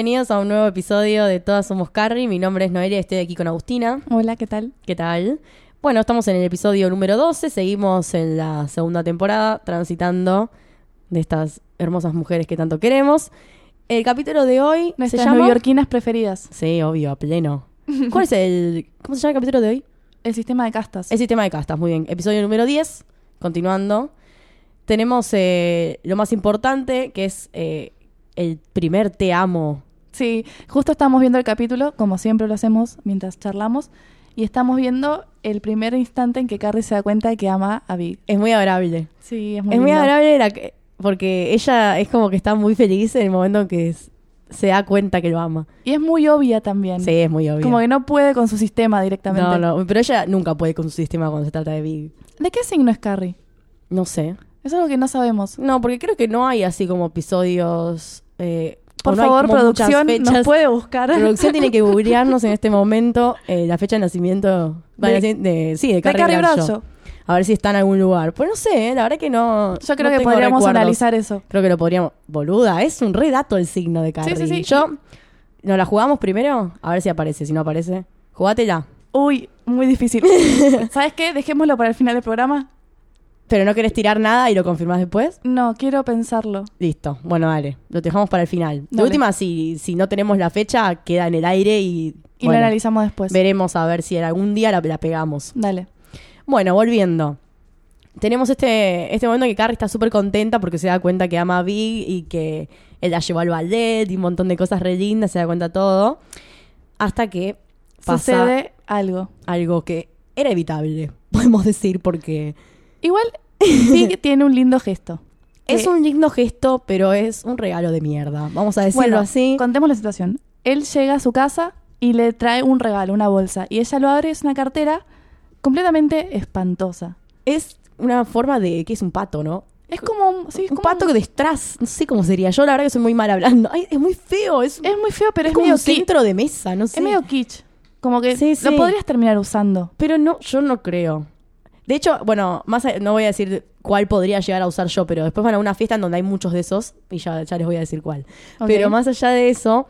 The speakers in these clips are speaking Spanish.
Bienvenidos a un nuevo episodio de Todas Somos Carrie. Mi nombre es Noelia y estoy aquí con Agustina. Hola, ¿qué tal? ¿Qué tal? Bueno, estamos en el episodio número 12. Seguimos en la segunda temporada transitando de estas hermosas mujeres que tanto queremos. El capítulo de hoy Nuestras se llama... neoyorquinas preferidas. Sí, obvio, a pleno. ¿Cuál es el... ¿Cómo se llama el capítulo de hoy? El sistema de castas. El sistema de castas, muy bien. Episodio número 10, continuando. Tenemos eh, lo más importante, que es eh, el primer te amo. Sí, justo estamos viendo el capítulo, como siempre lo hacemos mientras charlamos, y estamos viendo el primer instante en que Carrie se da cuenta de que ama a Big. Es muy adorable. Sí, es muy es muy lindo. adorable la que- porque ella es como que está muy feliz en el momento en que s- se da cuenta que lo ama. Y es muy obvia también. Sí, es muy obvio. Como que no puede con su sistema directamente. no, no, pero ella nunca puede con su sistema cuando se trata de Big. ¿De qué signo es Carrie? No sé. Es algo que no sabemos. No, porque creo que no hay así como episodios. eh, Por no favor, producción, nos puede buscar. Producción tiene que googlearnos en este momento eh, la fecha de nacimiento De- de, de- sí, de Carrie Bradshaw. A ver si está en algún lugar. Pues no sé, eh, la verdad que no. Yo creo no que podríamos recuerdos. analizar eso. Creo que lo podríamos. Boluda, es un re dato el signo de Carrie. sí, sí. Yo. ¿Nos la jugamos primero? A ver si aparece. Si no aparece, jugátela. Uy, muy difícil. ¿Sabes qué? Dejémoslo para el final del programa. Pero no querés tirar nada y lo confirmás después. No, quiero pensarlo. Listo. Bueno, dale. Lo dejamos para el final. De Dale. última, si, si no tenemos la fecha, queda en el aire y. Y bueno, lo analizamos después. veremos a ver si en algún día la, la pegamos. Dale. Bueno, volviendo. Tenemos este, este momento en que Carrie está súper contenta porque se da cuenta que ama a Big y que él la llevó al ballet y un montón de cosas re lindas, se da cuenta todo. Hasta que pasa Sucede algo. algo que era evitable, podemos decir, porque Igual, Big tiene un lindo gesto. es Que- un lindo gesto, pero es un regalo de mierda. Vamos a decirlo bueno, así. Contemos la situación. Él llega a su casa y le trae un regalo, una bolsa. Y ella lo abre, es una cartera completamente espantosa. Es una forma de que es un pato, ¿no? Es como un, sí, es un como pato un- de strass, no sé cómo sería. Yo la verdad que soy muy mal hablando. Ay, es muy feo, es, es muy feo, pero es es, como medio un centro de mesa, no sé. Es medio kitsch. Como que Sí, sí. lo podrías terminar usando. Pero no, yo no creo. De hecho, bueno, más a- no voy a decir cuál podría llegar a usar yo, pero después van a una fiesta en donde hay muchos de esos y ya, ya les voy a decir cuál. Ok. Pero más allá de eso,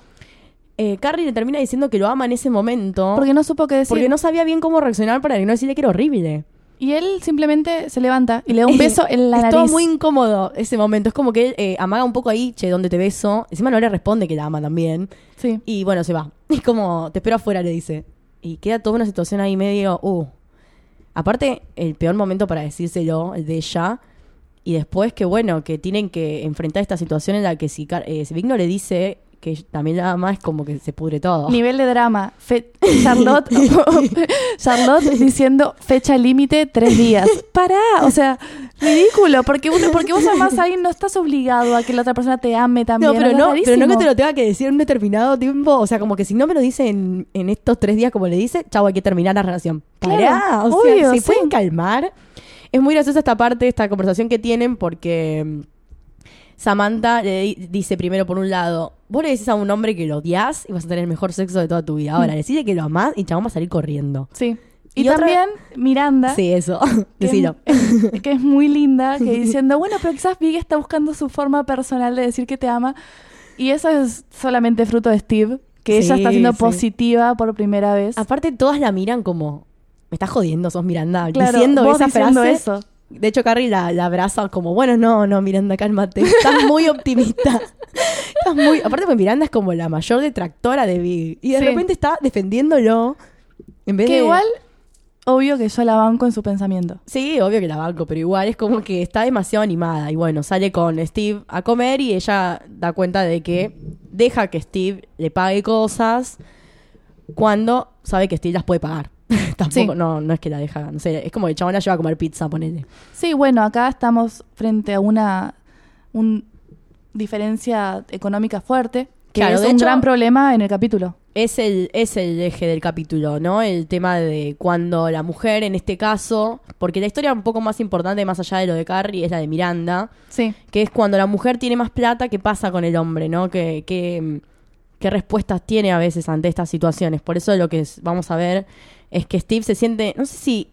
eh, Carrie le termina diciendo que lo ama en ese momento Porque no supo qué decir. porque no sabía bien cómo reaccionar para no decirle que era horrible. Y él simplemente se levanta y le da un beso en la es nariz. todo muy incómodo ese momento. Es como que él eh, amaga un poco ahí, che, ¿dónde te beso? Encima no le responde que la ama también. Sí. Y bueno, se va. Es como, te espero afuera, le dice. Y queda toda una situación ahí medio, uh. Aparte, el peor momento para decírselo, el de ella. Y después que, bueno, que tienen que enfrentar esta situación en la que si, eh, si le dice que también la ama, es como que se pudre todo. Nivel de drama. Fe- Charlotte, Charlotte diciendo fecha límite tres días. Pará, o sea, ridículo, porque uno, porque vos amás a alguien no estás obligado a que la otra persona te ame también. No, pero no, pero no que te lo tenga que decir en un determinado tiempo. O sea, como que si no me lo dice en, en estos tres días, como le dice, chau, hay que terminar la relación. Claro, Pará, o sea, se sí. pueden calmar. Es muy graciosa esta parte, esta conversación que tienen, porque mm, Samantha le di- dice primero por un lado, vos le decís a un hombre que lo odias y vas a tener el mejor sexo de toda tu vida. Ahora, decide que lo amás y chabón va a salir corriendo. Sí. Y, Y otra- también Miranda. Sí, eso. que es- Decilo. es- que es muy linda, que diciendo, bueno, pero quizás Big está buscando su forma personal de decir que te ama. Y eso es solamente fruto de Steve, que ella está siendo sí. positiva por primera vez. Aparte, todas la miran como, me estás jodiendo, sos Miranda. Claro, diciendo vos esa diciendo frase. eso. De hecho, Carrie la, la abraza como, bueno, no, no, Miranda, cálmate. Estás muy optimista. Estás muy... Aparte, pues Miranda es como la mayor detractora de Big. Y de Sí. repente está defendiéndolo. En vez Que de... igual, obvio que yo la banco en su pensamiento. Sí, obvio que la banco, pero igual es como que está demasiado animada. Y bueno, sale con Steve a comer y ella da cuenta de que deja que Steve le pague cosas cuando sabe que Steve las puede pagar. Tampoco, Sí. no, no es que la deja, no sé, es como el chabón la lleva a comer pizza, ponele. Sí, bueno, acá estamos frente a una un- diferencia económica fuerte, que Claro, es de un hecho- gran problema en el capítulo. Es el, es el eje del capítulo, ¿no? El tema de cuando la mujer, en este caso, porque la historia un poco más importante, más allá de lo de Carrie, es la de Miranda, Sí. que es cuando la mujer tiene más plata, ¿qué pasa con el hombre, no? Que, que, qué respuestas tiene a veces ante estas situaciones. Por eso lo que vamos a ver es que Steve se siente, no sé si,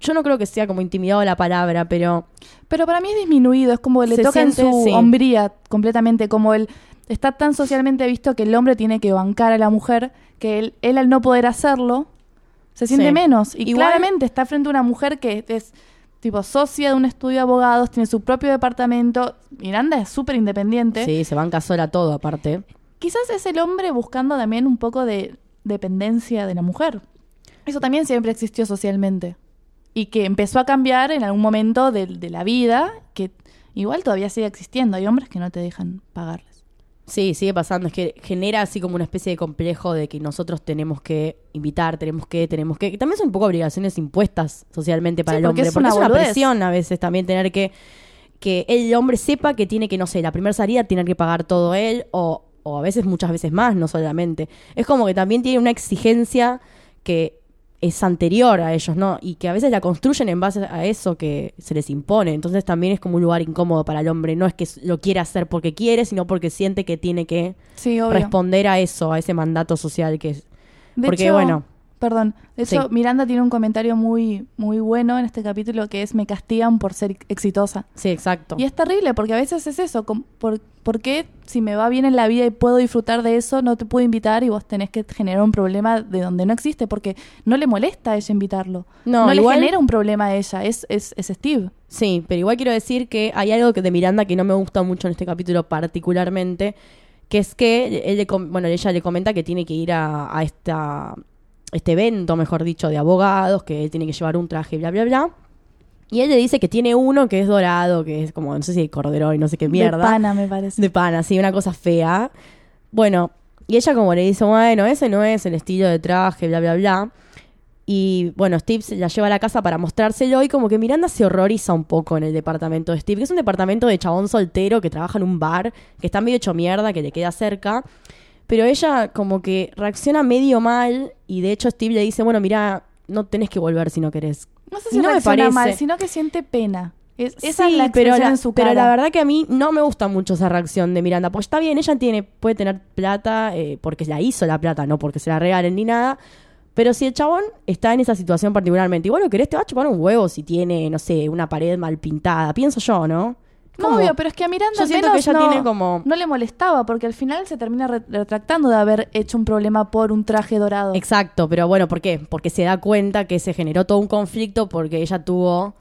yo no creo que sea como intimidado la palabra, pero Pero para mí es disminuido, es como le toca en su sí. hombría completamente, como el está tan socialmente visto que el hombre tiene que bancar a la mujer que él, él al no poder hacerlo se siente Sí. menos. Y Igual- claramente está frente a una mujer que es tipo socia de un estudio de abogados, tiene su propio departamento. Miranda es súper independiente. Sí, se banca sola todo, aparte. Quizás es el hombre buscando también un poco de dependencia de la mujer. Eso también siempre existió socialmente. Y que empezó a cambiar en algún momento de, de la vida, que igual todavía sigue existiendo. Hay hombres que no te dejan pagarles. Sí, sigue pasando. Es que genera así como una especie de complejo de que nosotros tenemos que invitar, tenemos que, tenemos que. que también son un poco obligaciones impuestas socialmente para Sí, el porque hombre. es porque es una presión a veces también tener que. Que el hombre sepa que tiene que, no sé, la primera salida tener que pagar todo él, o, o a veces, muchas veces más, no solamente. Es como que también tiene una exigencia que es anterior a ellos, ¿no? Y que a veces la construyen en base a eso que se les impone. Entonces también es como un lugar incómodo para el hombre. No es que lo quiera hacer porque quiere, sino porque siente que tiene que Sí, responder a eso, a ese mandato social que es. De porque, hecho, bueno. Perdón, de hecho, Sí. Miranda tiene un comentario muy, muy bueno en este capítulo que es me castigan por ser exitosa. Sí, exacto. Y es terrible porque a veces es eso. Por, ¿Por qué si me va bien en la vida y puedo disfrutar de eso, no te puedo invitar y vos tenés que generar un problema de donde no existe? Porque no le molesta a ella invitarlo. No, le igual- genera un problema a ella. Es, es, es Steve. Sí, pero igual quiero decir que hay algo que de Miranda que no me gusta mucho en este capítulo particularmente, que es que él le com- bueno, ella le comenta que tiene que ir a, a esta este evento, mejor dicho, de abogados, que él tiene que llevar un traje, bla, bla, bla. Y él le dice que tiene uno que es dorado, que es como, no sé si de cordero y no sé qué mierda. De pana, me parece. De pana, sí, una cosa fea. Bueno, y ella como le dice, bueno, ese no es el estilo de traje, bla, bla, bla. Y bueno, Steve se la lleva a la casa para mostrárselo y como que Miranda se horroriza un poco en el departamento de Steve, que es un departamento de chabón soltero que trabaja en un bar, que está medio hecho mierda, que le queda cerca. Pero ella como que reacciona medio mal y de hecho Steve le dice, bueno, mira, no tenés que volver si no querés. No sé Y si no me parece. mal, sino que siente pena. Es, esa es la pero la, en su pero cara. la verdad que a mí no me gusta mucho esa reacción de Miranda. Pues está bien, ella tiene, puede tener plata eh, porque la hizo la plata, no porque se la regalen ni nada. Pero si el chabón está en esa situación particularmente, igual lo querés, te va a chupar un huevo si tiene, no sé, una pared mal pintada. Pienso yo, ¿no? No, obvio, pero es que a Miranda yo al siento menos que ella no, tiene como- no le molestaba, porque al final se termina re- retractando de haber hecho un problema por un traje dorado. Exacto, pero bueno, ¿por qué? Porque se da cuenta que se generó todo un conflicto porque ella tuvo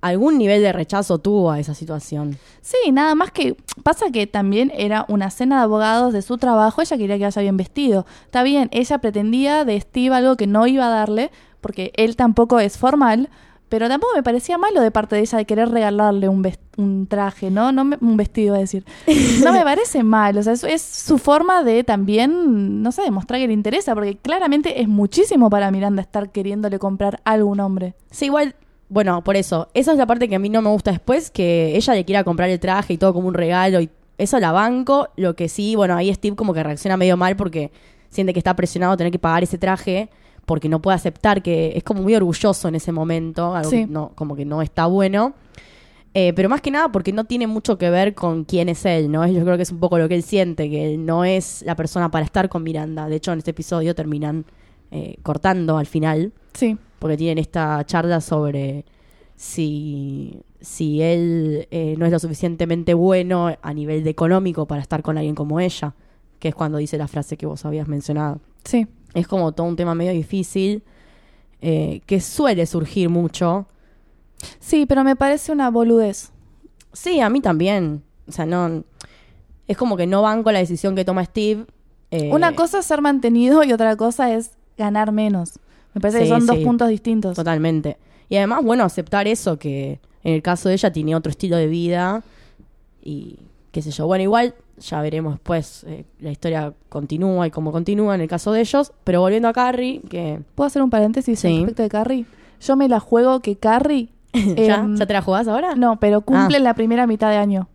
algún nivel de rechazo tuvo a esa situación. Sí, nada más que pasa que también era una cena de abogados de su trabajo, ella quería que vaya bien vestido. Está bien, ella pretendía de Steve algo que no iba a darle, porque él tampoco es formal, pero tampoco me parecía malo de parte de ella de querer regalarle un, un traje, ¿no? no me- un vestido, a decir. No me parece mal, o sea, es, es su forma de también, no sé, demostrar que le interesa, porque claramente es muchísimo para Miranda estar queriéndole comprar algo a un hombre. Sí, igual, bueno, por eso, esa es la parte que a mí no me gusta después, que ella le quiera comprar el traje y todo como un regalo y eso la banco, lo que sí, bueno, ahí Steve como que reacciona medio mal porque siente que está presionado a tener que pagar ese traje porque no puede aceptar que es como muy orgulloso en ese momento, algo Sí. que no, como que no está bueno. Eh, pero más que nada porque no tiene mucho que ver con quién es él, ¿no? Yo creo que es un poco lo que él siente, que él no es la persona para estar con Miranda. De hecho, en este episodio terminan eh, cortando al final Sí. porque tienen esta charla sobre si, si él eh, no es lo suficientemente bueno a nivel de económico para estar con alguien como ella, que es cuando dice la frase que vos habías mencionado. Sí. Es como todo un tema medio difícil, eh, que suele surgir mucho. Sí, pero me parece una boludez. Sí, a mí también. O sea, no... Es como que no van con la decisión que toma Steve. eh, Una cosa es ser mantenido y otra cosa es ganar menos. Me parece que Sí, son dos puntos distintos. Totalmente. Y además, bueno, aceptar eso, que en el caso de ella tiene otro estilo de vida y qué sé yo. Bueno, igual ya veremos después, eh, la historia continúa y cómo continúa en el caso de ellos. Pero volviendo a Carrie, que ¿Puedo hacer un paréntesis Sí. respecto de Carrie? Yo me la juego que Carrie... ¿ya, em, ¿ya te la jugás ahora? No, pero cumple Ah. la primera mitad de año.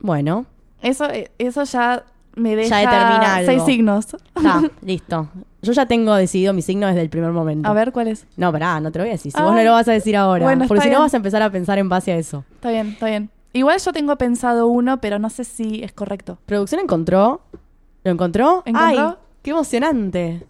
Bueno, Eso, eh, eso ya me deja determina algo. seis signos. está, listo. Yo ya tengo decidido mi signo desde el primer momento. A ver, ¿cuál es? No, pará, no te lo voy a decir. Si vos Ay. no lo vas a decir ahora. Bueno, porque si no vas a empezar a pensar en base a eso. Está bien, está bien. Igual yo tengo pensado uno, pero no sé si es correcto. Producción encontró. ¿Lo encontró? ¿Encontró? ¡Ay! ¡Qué emocionante!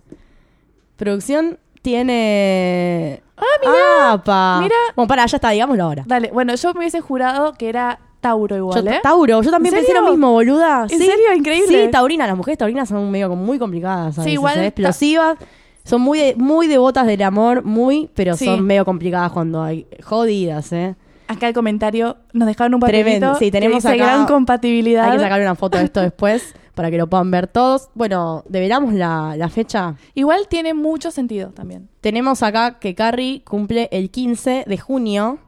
Producción tiene. ¡Ah, mira! ¡Apa! Mira. Bueno, para, ya está, digámoslo ahora. Dale, bueno, yo me hubiese jurado que era Tauro igual, Yo- ¿eh? Tauro, yo también ¿En pensé lo mismo, boluda. ¿En Sí. serio? Increíble. Sí, taurina, las mujeres taurinas son medio muy complicadas, Sí, igual ¿eh? explosivas. Son muy, de- muy devotas del amor, muy, pero Sí. son medio complicadas cuando hay jodidas, ¿eh? Acá el comentario nos dejaron un papelito. Sí, que tenemos dice acá- gran compatibilidad. Hay que sacar una foto de esto después para que lo puedan ver todos. Bueno, develamos la, la fecha. Igual tiene mucho sentido también. Tenemos acá que Carrie cumple el 15 de junio.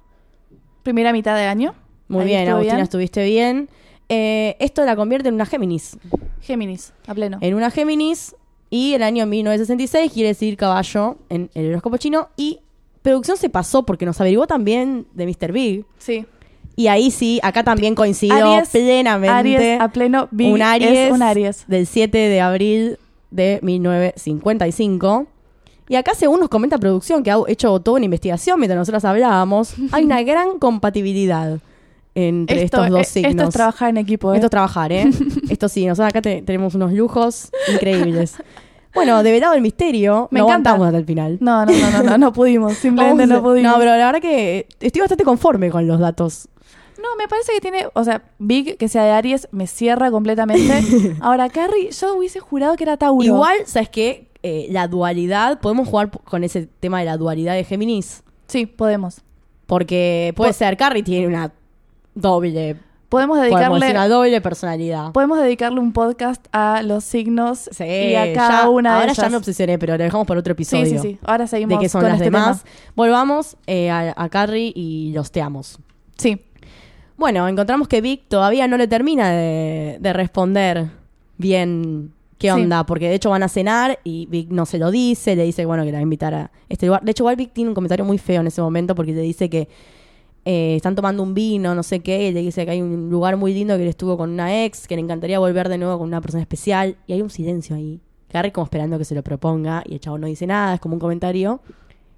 Primera mitad de año. Muy Ahí bien, Agustina, bien. estuviste bien. Eh, esto la convierte en una Géminis. Géminis, a pleno. En una Géminis y el año 1966 quiere decir caballo en el horóscopo chino. Y producción se pasó porque nos averiguó también de Mr. Big. Sí. Y ahí sí, acá también coincidió Aries- plenamente. Aries a pleno. Big un Aries, es un Aries. del 7 de abril de 1955. Y acá, según nos comenta producción, que ha hecho toda una investigación mientras nosotros hablábamos, hay una gran compatibilidad entre Esto, estos dos eh, signos. Esto es trabajar en equipo, ¿eh? Esto es trabajar, ¿eh? Esto sí, nosotros acá te- tenemos unos lujos increíbles. Bueno, develado el misterio, Me no encanta. aguantamos hasta el final. No, no, no, no, no, no pudimos. Simplemente no pudimos. No, pero la verdad que estoy bastante conforme con los datos. No, me parece que tiene, o sea, Big, que sea de Aries, me cierra completamente. Ahora, Carrie, yo hubiese jurado que era Tauro. Igual, ¿sabes qué? Eh, la dualidad, podemos jugar con ese tema de la dualidad de Géminis. Sí, podemos. Porque puede ser, Carrie tiene una doble, Podemos podemos dedicarle, decir, una doble personalidad. podemos dedicarle un podcast a los signos Sí, y a cada ya- una de ahora ellas. ya me obsesioné, pero lo dejamos para otro Sí, episodio. sí, sí. Ahora seguimos De qué son con las este demás. tema. Volvamos eh, a, a Carrie y los teamos. Sí. Bueno, encontramos que Vic todavía no le termina de, de responder bien qué Sí. onda, porque de hecho van a cenar y Vic no se lo dice, le dice bueno que la va a invitar a este lugar. De hecho, igual Vic tiene un comentario muy feo en ese momento porque le dice que eh, están tomando un vino, no sé qué, y le dice que hay un lugar muy lindo que él estuvo con una ex, que le encantaría volver de nuevo con una persona especial, y hay un silencio ahí. Carrie como esperando que se lo proponga, y el chavo no dice nada, es como un comentario,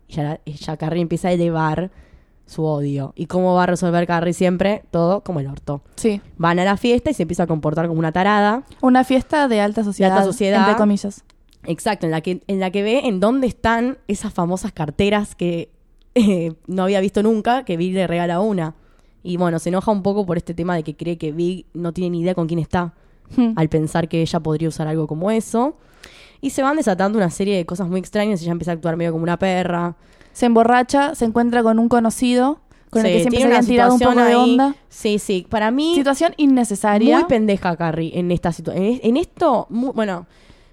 y ya, ya Carrie empieza a elevar su odio. ¿Y cómo va a resolver Carrie siempre? Todo como el orto. Sí. Van a la fiesta y se empieza a comportar como una tarada. Una fiesta de alta sociedad. alta sociedad. Entre comillas. Exacto, en la que, en la que ve en dónde están esas famosas carteras que eh, no había visto nunca, que Big le regala una. Y bueno, se enoja un poco por este tema de que cree que Big no tiene ni idea con quién está, Hmm. al pensar que ella podría usar algo como eso. Y se van desatando una serie de cosas muy extrañas y ella empieza a actuar medio como una perra. Se emborracha, se encuentra con un conocido con el que siempre se habían tirado un poco de onda. Sí, sí, para mí... Situación innecesaria. Muy pendeja Carrie en esta situación. En, en esto, mu- bueno,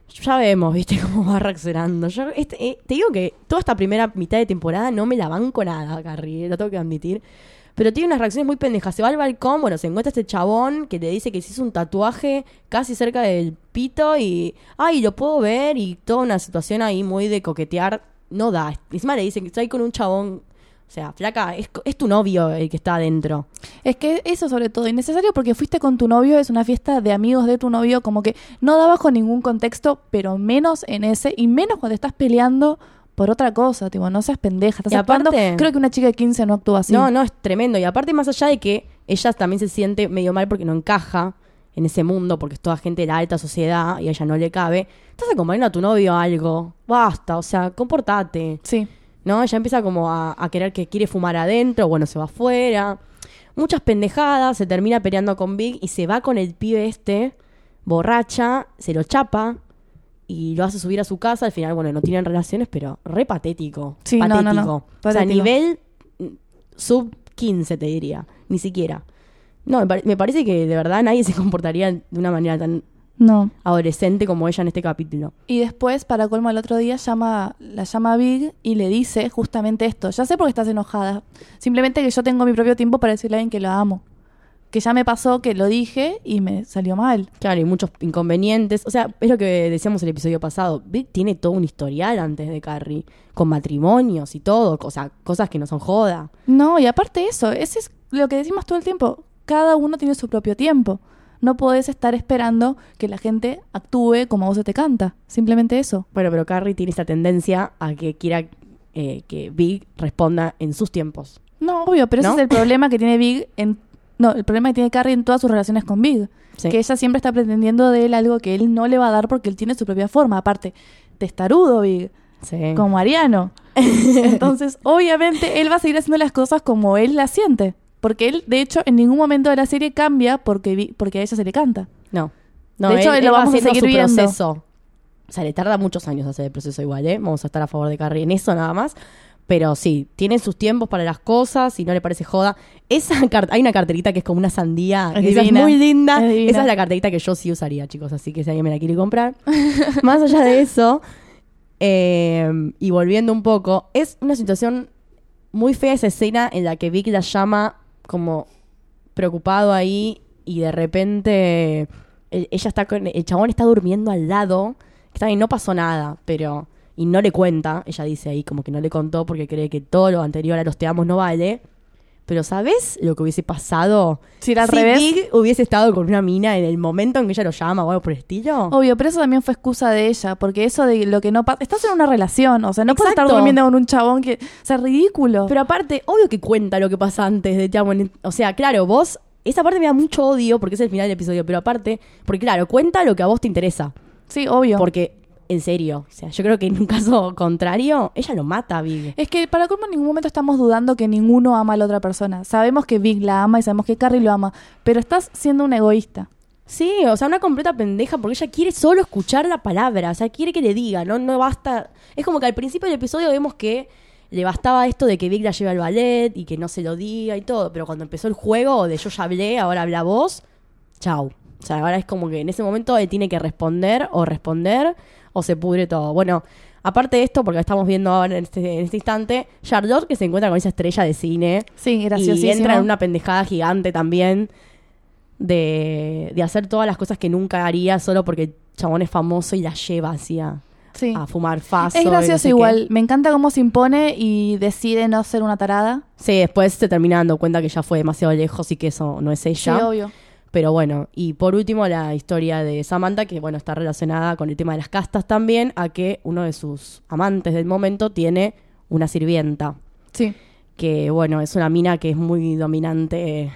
ya vemos, viste, cómo va reaccionando. Yo, este, eh, te digo que toda esta primera mitad de temporada no me la banco nada, Carrie, eh, lo tengo que admitir. Pero tiene unas reacciones muy pendejas. Se va al balcón, bueno, se encuentra este chabón que le dice que se hizo un tatuaje casi cerca del pito y, ay, lo puedo ver y toda una situación ahí muy de coquetear. No da. Encima le dicen que estoy con un chabón. O sea, flaca, es, es tu novio el que está adentro. Es que eso sobre todo innecesario porque fuiste con tu novio, es una fiesta de amigos de tu novio, como que no da bajo ningún contexto, pero menos en ese, y menos cuando estás peleando por otra cosa, tipo, no seas pendeja, estás actuando, aparte- creo que una chica de 15 no actúa así. No, no, es tremendo. Y aparte, más allá de que ella también se siente medio mal porque no encaja en ese mundo, porque es toda gente de la alta sociedad y a ella no le cabe, estás acompañando a tu novio a algo. Basta, o sea, comportate. Sí. ¿No? Ella empieza como a, a querer que quiere fumar adentro, bueno, se va afuera. Muchas pendejadas, se termina peleando con Big y se va con el pibe este, borracha, se lo chapa y lo hace subir a su casa. Al final, bueno, no tienen relaciones, pero re patético. Sí, no, patético. no, no. O sea, Patético. nivel mm, sub 15, te diría. Ni siquiera. No, me parece que de verdad nadie se comportaría de una manera tan No. adolescente como ella en este capítulo. Y después, para colmo, el otro día llama, la llama a Big y le dice justamente esto. Ya sé por qué estás enojada. Simplemente que yo tengo mi propio tiempo para decirle a alguien que la amo. Que ya me pasó que lo dije y me salió mal. Claro, y muchos inconvenientes. O sea, es lo que decíamos el episodio pasado. Vic tiene todo un historial antes de Carrie, con matrimonios y todo, o sea, cosas que no son joda. No, y aparte eso, ese es lo que decimos todo el tiempo. Cada uno tiene su propio tiempo. No podés estar esperando que la gente actúe como a vos se te canta. Simplemente eso. Bueno, pero Carrie tiene esta tendencia a que quiera eh, que Big responda en sus tiempos. No, obvio, pero ¿No? ese es el problema que tiene Big en... No, el problema que tiene Carrie en todas sus relaciones con Big. Sí. Que ella siempre está pretendiendo de él algo que él no le va a dar porque él tiene su propia forma. Aparte, testarudo Big, Sí. como Ariano. Entonces, obviamente, él va a seguir haciendo las cosas como él las siente. Porque él, de hecho, en ningún momento de la serie cambia porque, vi- porque a ella se le canta. No. no De hecho, él- lo él va vamos a haciendo seguir su viendo. proceso. O sea, le tarda muchos años hacer el proceso igual, ¿eh? Vamos a estar a favor de Carrie en eso nada más. Pero sí, tiene sus tiempos para las cosas y no le parece joda. Esa hay una carterita que es como una sandía, Es muy linda. Es. Esa es la carterita que yo sí usaría, chicos. Así que si alguien me la quiere comprar. Más allá de eso, eh, y volviendo un poco, es una situación muy fea esa escena en la que Vic la llama como preocupado ahí y de repente eh, ella está con el chabón está durmiendo al lado está bien no pasó nada pero y no le cuenta ella dice ahí como que no le contó porque cree que todo lo anterior a los te amos no vale pero sabes lo que hubiese pasado Si era al si revés. Big hubiese estado con una mina en el momento en que ella lo llama o algo por el estilo Obvio, pero eso también fue excusa de ella, porque eso de lo que no pasa... Estás en una relación, o sea, no puedes estar durmiendo con un chabón que... O sea, ridículo. Pero aparte, obvio que cuenta lo que pasa antes de Te amo O sea, claro, vos. Esa parte me da mucho odio porque es el final del episodio. Pero aparte, porque claro, cuenta lo que a vos te interesa. sí, obvio. Porque, en serio, o sea, yo creo que en un caso contrario, ella lo mata a Big. Es que para colmo en ningún momento estamos dudando que ninguno ama a la otra persona. Sabemos que Vic la ama y sabemos que Carrie lo ama, pero estás siendo un egoísta. Sí, o sea, una completa pendeja porque ella quiere solo escuchar la palabra. O sea, quiere que le diga, no, no basta. Es como que al principio del episodio vemos que le bastaba esto de que Vic la lleve al ballet y que no se lo diga y todo. Pero cuando empezó el juego de yo ya hablé, ahora habla vos, chau. O sea, ahora es como que en ese momento él tiene que responder o responder o se pudre todo. Bueno, aparte de esto, porque estamos viendo ahora en este, en este instante, Charlotte que se encuentra con esa estrella de cine Sí, y graciosísimo. entra en una pendejada gigante también de, de hacer todas las cosas que nunca haría solo porque el chabón es famoso y la lleva así a, Sí. a fumar faso. Es y no gracioso sé igual. Me encanta cómo se impone y decide no ser una tarada. Sí, después se termina dando cuenta que ya fue demasiado lejos y que eso no es Sí, ella. obvio. Pero bueno, y por último la historia de Samantha, que bueno, está relacionada con el tema de las castas también, a que uno de sus amantes del momento tiene una sirvienta. Sí. que bueno, es una mina que es muy dominante,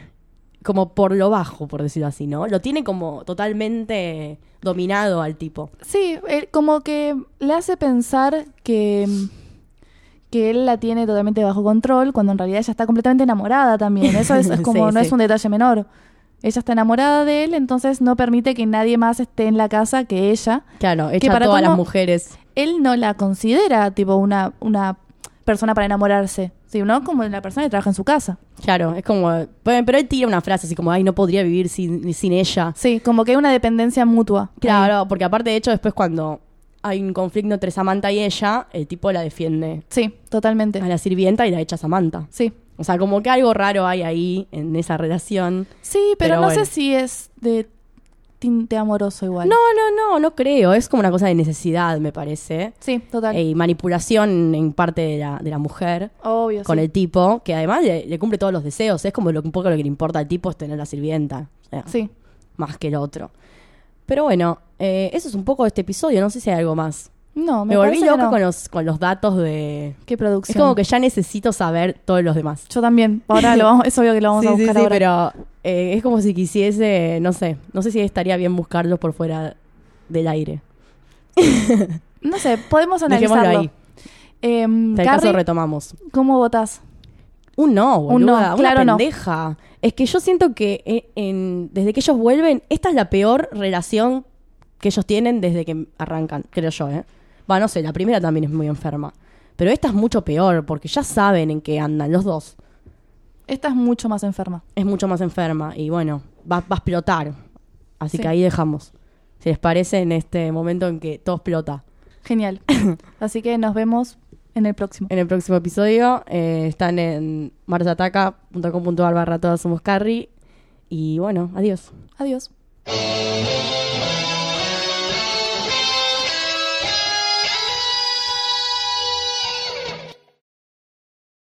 como por lo bajo, por decirlo así, ¿no? Lo tiene como totalmente dominado al tipo. Sí, él como que le hace pensar que, que él la tiene totalmente bajo control, cuando en realidad ella está completamente enamorada también. Eso es, es como, Sí, no sí. es un detalle menor. Ella está enamorada de él, entonces no permite que nadie más esté en la casa que ella. Claro, echa a para todas las mujeres. Él no la considera tipo una, una persona para enamorarse, sino como una persona que trabaja en su casa. Claro, es como... Pero él tira una frase así como, ay, no podría vivir sin, sin ella. Sí, como que hay una dependencia mutua. Claro, porque aparte de hecho después cuando hay un conflicto entre Samantha y ella, el tipo la defiende Sí, totalmente. a la sirvienta y la echa Samantha. Sí. O sea, como que algo raro hay ahí en esa relación. Sí, pero, Pero no bueno. sé si es de tinte amoroso igual. No, no, no, no creo. Es como una cosa de necesidad, me parece. Sí, total. Eh, Y manipulación en parte de la, de la mujer Obvio, con sí. el tipo, que además le, le cumple todos los deseos. Es como lo, un poco lo que le importa al tipo es tener la sirvienta. O sea, Sí. Más que el otro. Pero bueno, eh, eso es un poco de este episodio. No sé si hay algo más. No, me, Me, volví loca no. con, los, con los datos de... Qué Es producción. como que ya necesito saber todos los demás. Yo también. Ahora lo vamos, es obvio que lo vamos sí, a sí, buscar sí, ahora. pero eh, es como si quisiese, no sé, no sé si estaría bien buscarlos por fuera del aire. No sé, podemos Dejémoslo analizarlo. ahí. Em, Si al caso Carrie, retomamos. ¿cómo votas? Un no, boluda, Un no, una claro no. pendeja. Es que yo siento que eh, en- desde que ellos vuelven, esta es la peor relación que ellos tienen desde que arrancan, creo yo, ¿eh? Va, no sé, la primera también es muy enferma. Pero esta es mucho peor, porque ya saben en qué andan los dos. Esta es mucho más enferma. Es mucho más enferma y bueno, va, va a explotar. Así Sí. que ahí dejamos. Si les parece, en este momento en que todo explota. Genial. Así que nos vemos en el próximo. En el próximo episodio eh, están en marsataca.com.ar barra todas somos Carrie. Y bueno, adiós. Adiós.